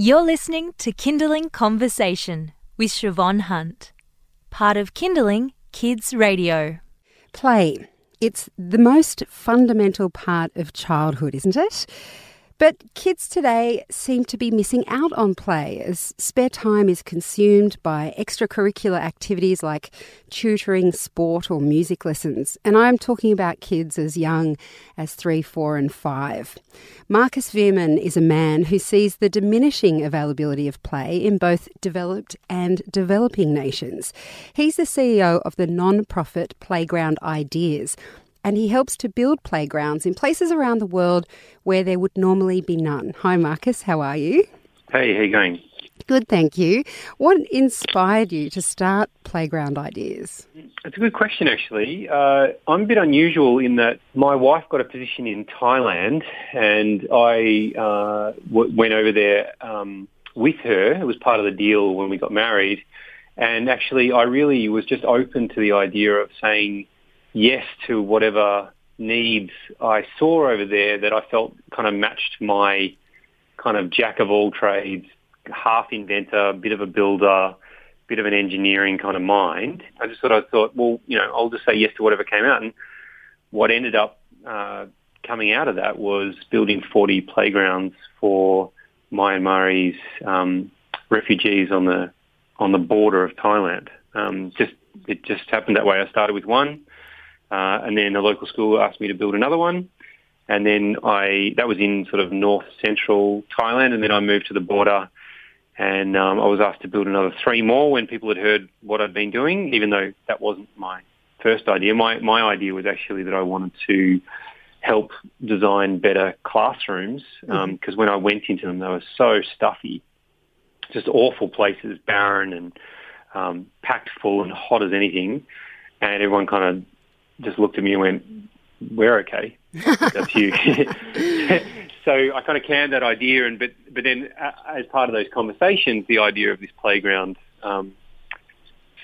You're listening to Kinderling Conversation with Siobhan Hunt, part of Kinderling Kids Radio. Play. It's the most fundamental part of childhood, isn't it? But kids today seem to be missing out on play as spare time is consumed by extracurricular activities like tutoring, sport, or music lessons. And I'm talking about kids as young as three, four, and five. Marcus Veerman is a man who sees the diminishing availability of play in both developed and developing nations. He's the CEO of the non profit Playground Ideas and he helps to build playgrounds in places around the world where there would normally be none. Hi, Marcus. How are you? Hey, how you going? Good, thank you. What inspired you to start Playground Ideas? It's a good question, actually. Uh, I'm a bit unusual in that my wife got a position in Thailand, and I uh, w- went over there um, with her. It was part of the deal when we got married. And actually, I really was just open to the idea of saying, yes to whatever needs I saw over there that I felt kind of matched my kind of jack of all trades, half inventor, bit of a builder, bit of an engineering kind of mind. I just thought I thought, well, you know, I'll just say yes to whatever came out. And what ended up uh, coming out of that was building 40 playgrounds for Myanmarese um, refugees on the on the border of Thailand. Um, just it just happened that way. I started with one, uh, and then a local school asked me to build another one. And then I, that was in sort of north central Thailand. And then I moved to the border and um, I was asked to build another three more when people had heard what I'd been doing, even though that wasn't my first idea. My, my idea was actually that I wanted to help design better classrooms because um, when I went into them, they were so stuffy, just awful places, barren and um, packed full and hot as anything. And everyone kind of just looked at me and went, "We're okay. That's you." so I kind of canned that idea, and but but then uh, as part of those conversations, the idea of this playground um,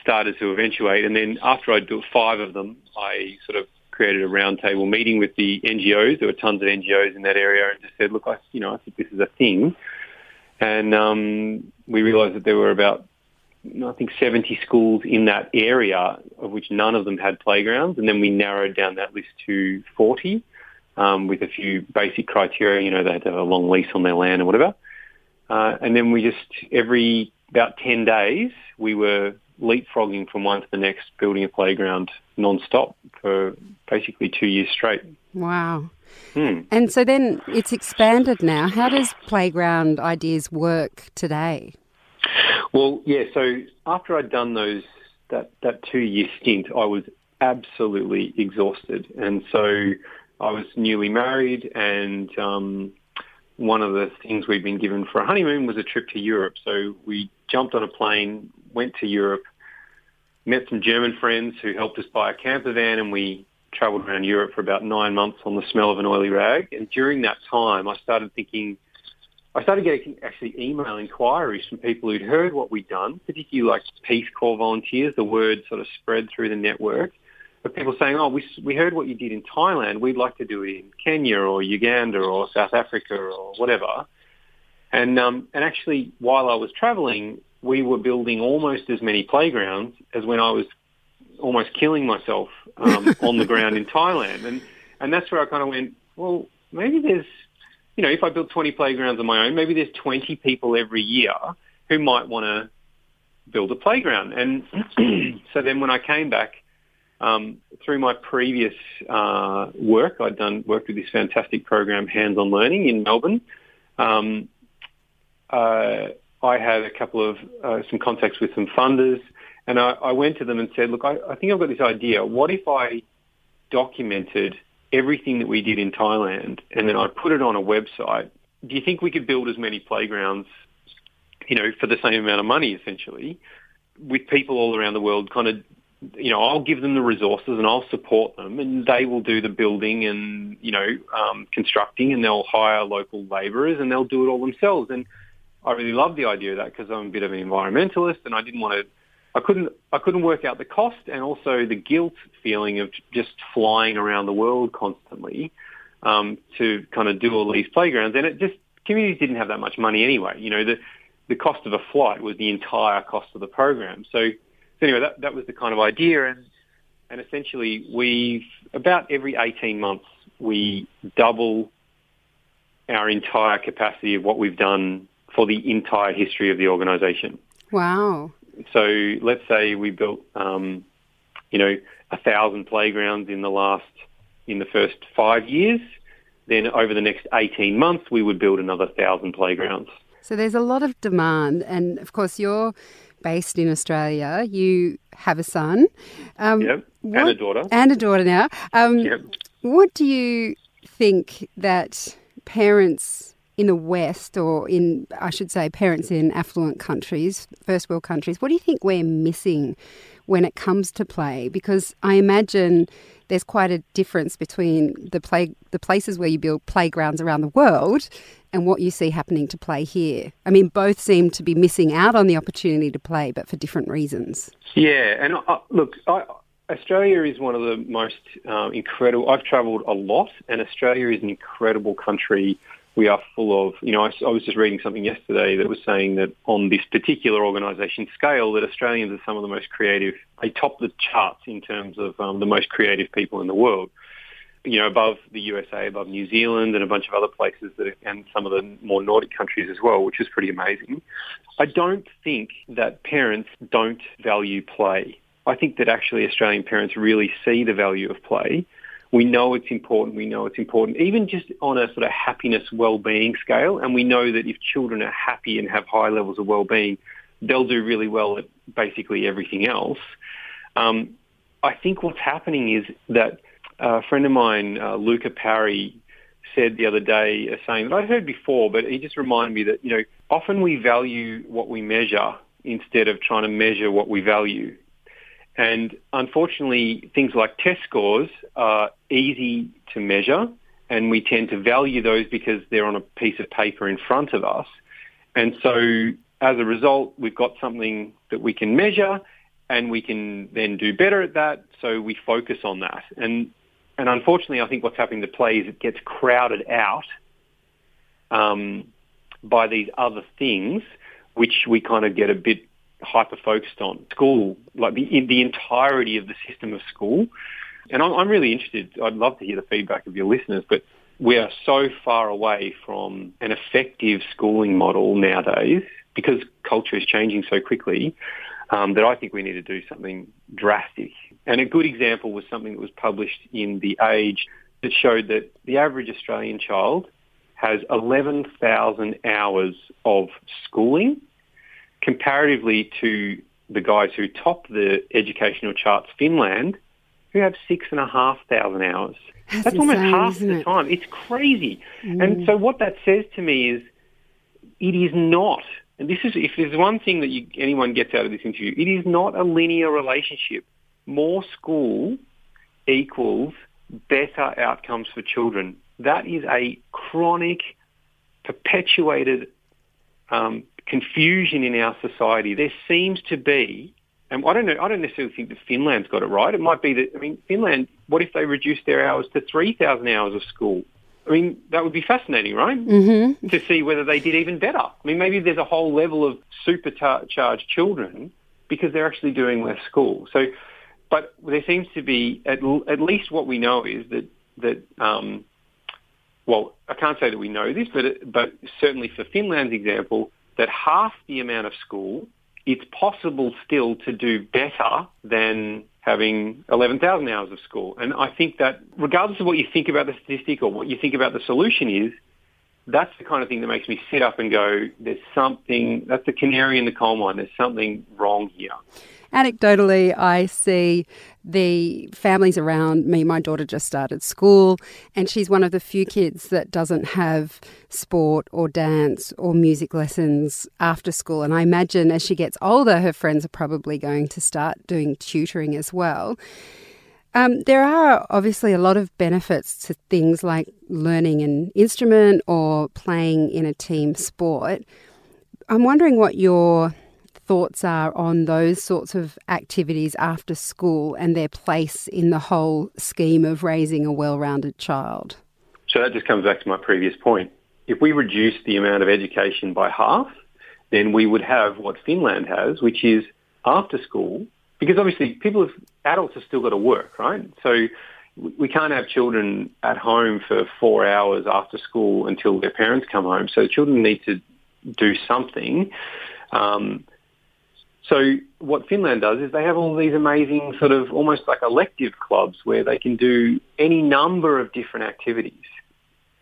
started to eventuate. And then after I'd built five of them, I sort of created a roundtable meeting with the NGOs. There were tons of NGOs in that area, and just said, "Look, I you know I think this is a thing." And um, we realised that there were about I think 70 schools in that area, of which none of them had playgrounds, and then we narrowed down that list to 40 um, with a few basic criteria. You know, they had to have a long lease on their land or whatever. Uh, and then we just every about 10 days we were leapfrogging from one to the next, building a playground non-stop for basically two years straight. Wow. Hmm. And so then it's expanded now. How does Playground Ideas work today? Well, yeah. So after I'd done those that that two year stint, I was absolutely exhausted, and so I was newly married, and um, one of the things we'd been given for a honeymoon was a trip to Europe. So we jumped on a plane, went to Europe, met some German friends who helped us buy a camper van, and we travelled around Europe for about nine months on the smell of an oily rag. And during that time, I started thinking I started getting actually email inquiries from people who'd heard what we'd done, particularly like Peace Corps volunteers. The word sort of spread through the network. But people saying, oh, we, we heard what you did in Thailand. We'd like to do it in Kenya or Uganda or South Africa or whatever. And, um, and actually, while I was traveling, we were building almost as many playgrounds as when I was almost killing myself um, on the ground in Thailand. And, and that's where I kind of went, well, maybe there's you know, if I build 20 playgrounds on my own, maybe there's 20 people every year who might want to build a playground. And so then when I came back, um, through my previous uh, work, I'd done worked with this fantastic program, Hands on Learning in Melbourne. Um, uh, I had a couple of uh, some contacts with some funders, and I, I, went to them and said, "Look, I, I think I've got this idea. What if I documented everything that we did in Thailand and then I put it on a website, do you think we could build as many playgrounds, you know, for the same amount of money essentially, with people all around the world kind of you know, I'll give them the resources and I'll support them and they will do the building and, you know, um, constructing and they'll hire local labourers and they'll do it all themselves. And I really love the idea of that because I'm a bit of an environmentalist and I didn't want to I couldn't I couldn't work out the cost and also the guilt feeling of just flying around the world constantly um, to kind of do all these playgrounds, and it just communities didn't have that much money anyway. You know, the the cost of a flight was the entire cost of the program. So, so anyway, that that was the kind of idea, and and essentially we about every 18 months we double our entire capacity of what we've done for the entire history of the organisation. Wow. So let's say we built, um, you know, a thousand playgrounds in the last, in the first five years. Then over the next 18 months, we would build another thousand playgrounds. So there's a lot of demand. And of course, you're based in Australia. You have a son. Um, yep. What, and a daughter. And a daughter now. Um, yep. What do you think that parents in the West, or in, I should say, parents in affluent countries, first world countries, what do you think we're missing when it comes to play? Because I imagine there's quite a difference between the play, the places where you build playgrounds around the world and what you see happening to play here. I mean, both seem to be missing out on the opportunity to play, but for different reasons. Yeah, and uh, look, I, Australia is one of the most um, incredible. I've travelled a lot, and Australia is an incredible country. We are full of, you know, I, I, was just reading something yesterday that was saying that on this particular organisation scale, that Australians are some of the most creative. They top the charts in terms of um, the most creative people in the world. You know, above the USA, above New Zealand, and a bunch of other places that, and some of the more Nordic countries as well, which is pretty amazing. I don't think that parents don't value play. I think that actually Australian parents really see the value of play. We know it's important. We know it's important, even just on a sort of happiness, well-being scale. And we know that if children are happy and have high levels of well-being, they'll do really well at basically everything else. Um, I think what's happening is that a friend of mine, uh, Luca Parry, said the other day, a saying that I'd heard before, but he just reminded me that, you know, often we value what we measure instead of trying to measure what we value. And unfortunately, things like test scores are easy to measure, and we tend to value those because they're on a piece of paper in front of us. And so as a result, we've got something that we can measure and we can then do better at that. So we focus on that. And, and unfortunately, I think what's happening to play is it gets crowded out um, by these other things, which we kind of get a bit hyper focused on school, like the the entirety of the system of school. And I'm, I'm really interested. I'd love to hear the feedback of your listeners, but we are so far away from an effective schooling model nowadays because culture is changing so quickly um, that I think we need to do something drastic. And a good example was something that was published in The Age that showed that the average Australian child has 11,000 hours of schooling comparatively to the guys who top the educational charts, Finland, who have six and a half thousand hours. That's, That's insane, almost half the it? time. It's crazy. Mm. And so what that says to me is it is not, and this is, if there's one thing that you, anyone gets out of this interview, it is not a linear relationship. More school equals better outcomes for children. That is a chronic, perpetuated um, confusion in our society. There seems to be, and I don't know, I don't necessarily think that Finland's got it right. It might be that, I mean, Finland, what if they reduced their hours to 3,000 hours of school? I mean, that would be fascinating, right? Mm-hmm. To see whether they did even better. I mean, maybe there's a whole level of supercharged children because they're actually doing less school. So, but there seems to be, at, at least what we know is that, that um, well, I can't say that we know this, but, but certainly for Finland's example, that half the amount of school, it's possible still to do better than having 11,000 hours of school. And I think that regardless of what you think about the statistic or what you think about the solution is, that's the kind of thing that makes me sit up and go, there's something, that's the canary in the coal mine, there's something wrong here. Anecdotally, I see the families around me. My daughter just started school, and she's one of the few kids that doesn't have sport or dance or music lessons after school. And I imagine as she gets older, her friends are probably going to start doing tutoring as well. Um, there are obviously a lot of benefits to things like learning an instrument or playing in a team sport. I'm wondering what your thoughts are on those sorts of activities after school and their place in the whole scheme of raising a well-rounded child. So that just comes back to my previous point. if we reduce the amount of education by half, then we would have what Finland has, which is after school, because obviously people have, adults have still got to work, right? So we can't have children at home for four hours after school until their parents come home. So children need to do something. Um, so what Finland does is they have all these amazing sort of almost like elective clubs where they can do any number of different activities.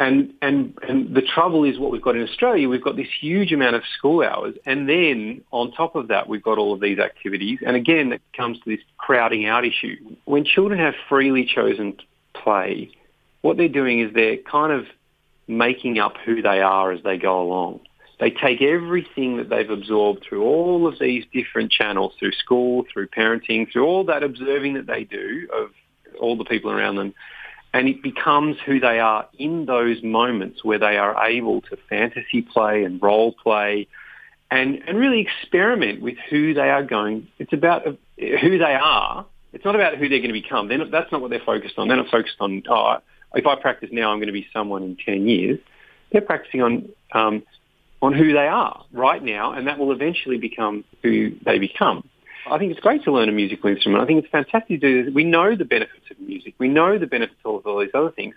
And, and, and the trouble is what we've got in Australia, we've got this huge amount of school hours. And then on top of that, we've got all of these activities. And again, it comes to this crowding out issue. When children have freely chosen play, what they're doing is they're kind of making up who they are as they go along. They take everything that they've absorbed through all of these different channels, through school, through parenting, through all that observing that they do of all the people around them, and it becomes who they are in those moments where they are able to fantasy play and role play and, and really experiment with who they are going. It's about who they are. It's not about who they're going to become. Not, that's not what they're focused on. They're not focused on, oh, if I practice now, I'm going to be someone in 10 years. They're practicing on um, on who they are right now, and that will eventually become who they become. I think it's great to learn a musical instrument. I think it's fantastic to do this. We know the benefits of music. We know the benefits of all these other things.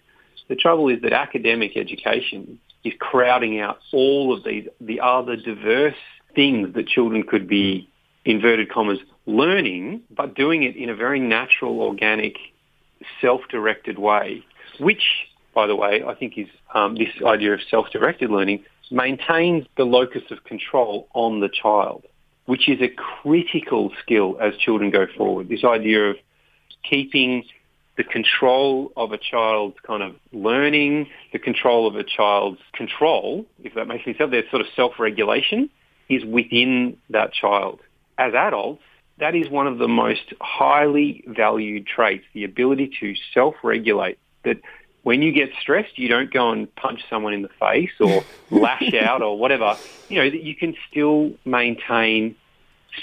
The trouble is that academic education is crowding out all of these, the other diverse things that children could be, inverted commas, learning, but doing it in a very natural, organic, self-directed way, which, by the way, I think is um, this idea of self-directed learning maintains the locus of control on the child, which is a critical skill as children go forward. This idea of keeping the control of a child's kind of learning, the control of a child's control, if that makes any sense, their sort of self-regulation is within that child. As adults, that is one of the most highly valued traits, the ability to self-regulate, that when you get stressed, you don't go and punch someone in the face or lash out or whatever. You know, that you can still maintain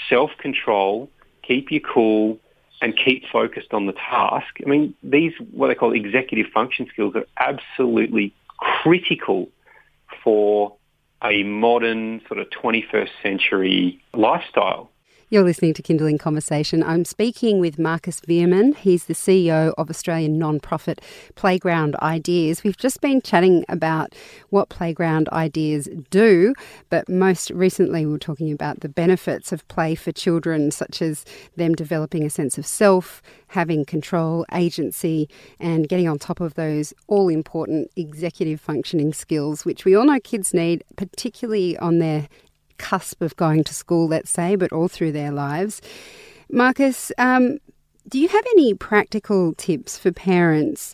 self-control, keep you cool, and keep focused on the task. I mean, these, what they call executive function skills, are absolutely critical for a modern sort of 21st century lifestyle. You're listening to Kinderling Conversation. I'm speaking with Marcus Veerman. He's the CEO of Australian non-profit Playground Ideas. We've just been chatting about what Playground Ideas do, but most recently we were talking about the benefits of play for children, such as them developing a sense of self, having control, agency, and getting on top of those all important executive functioning skills, which we all know kids need, particularly on their cusp of going to school, let's say, but all through their lives. Marcus, um, do you have any practical tips for parents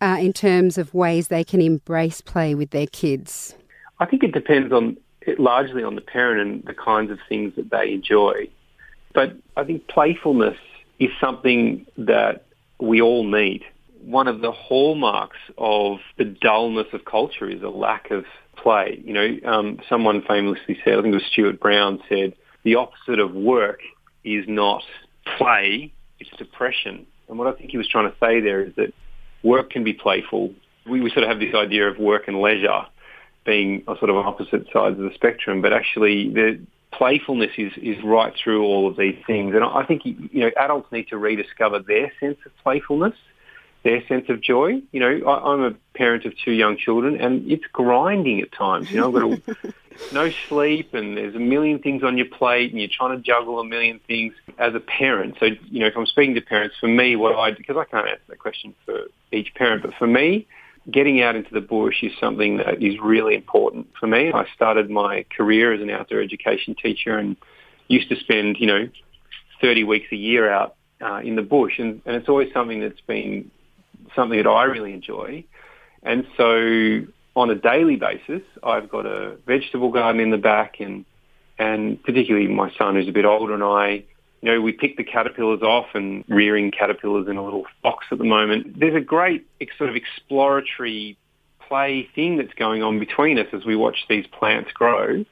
uh, in terms of ways they can embrace play with their kids? I think it depends on it largely on the parent and the kinds of things that they enjoy. But I think playfulness is something that we all need. One of the hallmarks of the dullness of culture is a lack of play. You know, um, someone famously said, I think it was Stuart Brown said, the opposite of work is not play, it's depression. And what I think he was trying to say there is that work can be playful. We, we sort of have this idea of work and leisure being sort of opposite sides of the spectrum, but actually the playfulness is, is right through all of these things. And I think, you know, adults need to rediscover their sense of playfulness their sense of joy. You know, I, I'm a parent of two young children, and it's grinding at times. You know, I've got a, no sleep, and there's a million things on your plate, and you're trying to juggle a million things as a parent. So, you know, if I'm speaking to parents, for me, what I because I can't answer that question for each parent, but for me, getting out into the bush is something that is really important for me. I started my career as an outdoor education teacher and used to spend, you know, 30 weeks a year out uh, in the bush, and, and it's always something that's been something that I really enjoy. And so on a daily basis, I've got a vegetable garden in the back and, and particularly my son who's a bit older and I, you know, we pick the caterpillars off and rearing caterpillars in a little box at the moment. There's a great sort of exploratory play thing that's going on between us as we watch these plants grow.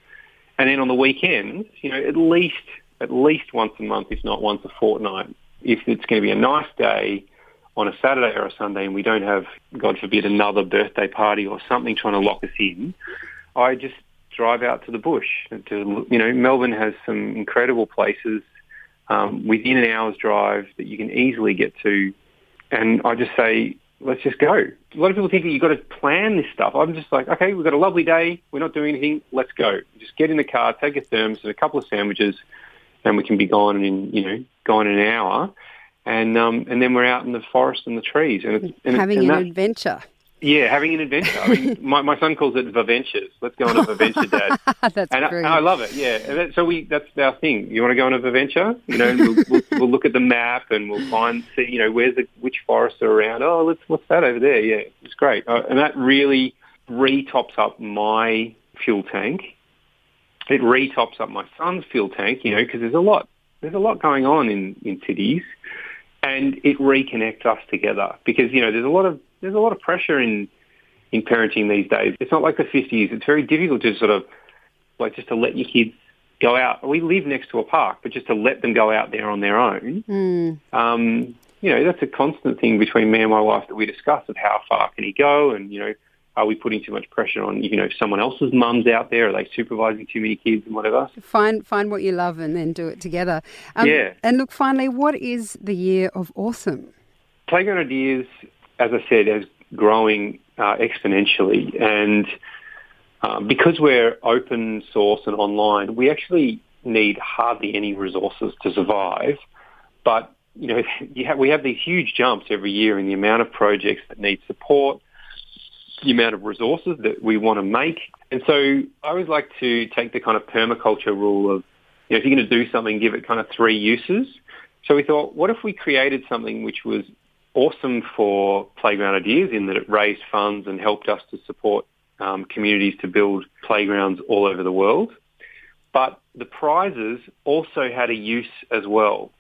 And then on the weekends, you know, at least at least once a month, if not once a fortnight, if it's going to be a nice day, on a Saturday or a Sunday and we don't have, God forbid, another birthday party or something trying to lock us in, I just drive out to the bush. To, you know, Melbourne has some incredible places um, within an hour's drive that you can easily get to. And I just say, let's just go. A lot of people think that you've got to plan this stuff. I'm just like, okay, we've got a lovely day. We're not doing anything. Let's go. Just get in the car, take a thermos and a couple of sandwiches, and we can be gone in, you know, gone in an hour and um, and then we're out in the forest and the trees and, and having and an that, adventure. Yeah, having an adventure. I mean, my, my son calls it Vaventures. Let's go on a adventure, Dad. that's and I, and I, love it. Yeah, that, so we that's our thing. You want to go on a adventure? You know, we'll, we'll, we'll, look at the map and we'll find see you know where's the which forests are around. Oh, let's what's that over there? Yeah, it's great, uh, and that really re-tops up my fuel tank. It re-tops up my son's fuel tank. You know, because there's a lot there's a lot going on in in cities and it reconnects us together because you know there's a lot of there's a lot of pressure in in parenting these days. It's not like the 50s. It's very difficult to sort of like just to let your kids go out. We live next to a park, but just to let them go out there on their own. Mm. Um, you know, that's a constant thing between me and my wife that we discuss of how far can he go and, you know, are we putting too much pressure on you know someone else's mums out there? Are they supervising too many kids and whatever? Find find what you love and then do it together. Um, yeah. And look, finally, what is the year of awesome? Playground Ideas, as I said, is growing uh, exponentially, and um, because we're open source and online, we actually need hardly any resources to survive. But you know, you have, we have these huge jumps every year in the amount of projects that need support the amount of resources that we want to make. And so I always like to take the kind of permaculture rule of, you know, if you're going to do something, give it kind of three uses. So we thought, what if we created something which was awesome for Playground Ideas in that it raised funds and helped us to support um, communities to build playgrounds all over the world. But the prizes also had a use as well.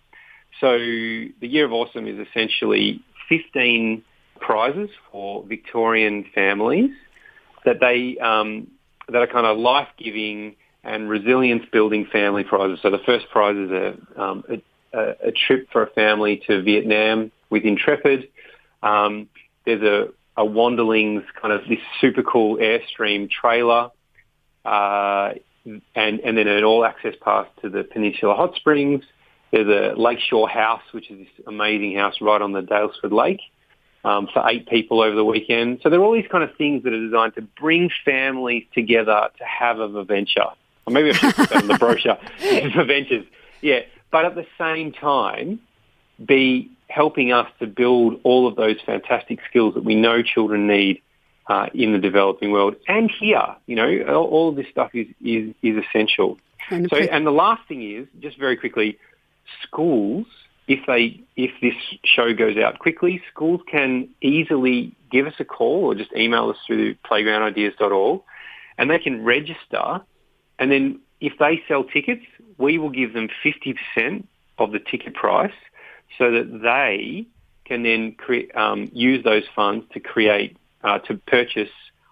So the Year of Awesome is essentially 15 prizes for Victorian families that they um, that are kind of life giving and resilience building family prizes. So the first prize is a, um, a, a trip for a family to Vietnam with Intrepid. Um, there's a, a Wanderlings kind of this super cool Airstream trailer, uh, and and then an all access pass to the Peninsula Hot Springs. There's a Lakeshore House, which is this amazing house right on the Daylesford Lake um, for eight people over the weekend. So there are all these kind of things that are designed to bring families together to have a venture. Or maybe I should put that in the brochure. for ventures. yeah. But at the same time, be helping us to build all of those fantastic skills that we know children need uh, in the developing world and here. You know, all, all of this stuff is is, is essential. And so, and the last thing is just very quickly, schools if they if this show goes out quickly, schools can easily give us a call or just email us through playgroundideas.org, and they can register. And then if they sell tickets, we will give them fifty percent of the ticket price, so that they can then cre- um, use those funds to create uh, to purchase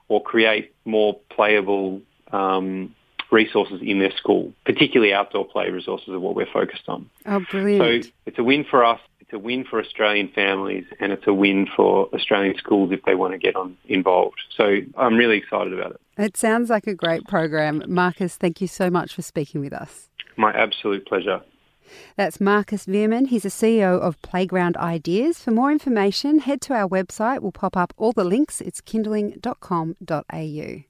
or create more playable um, resources in their school, particularly outdoor play resources are what we're focused on. Oh, brilliant. So it's a win for us, it's a win for Australian families, and it's a win for Australian schools if they want to get on involved. So I'm really excited about it. It sounds like a great program. Marcus, thank you so much for speaking with us. My absolute pleasure. That's Marcus Veerman. He's the CEO of Playground Ideas. For more information, head to our website. We'll pop up all the links. It's kinderling.com.au.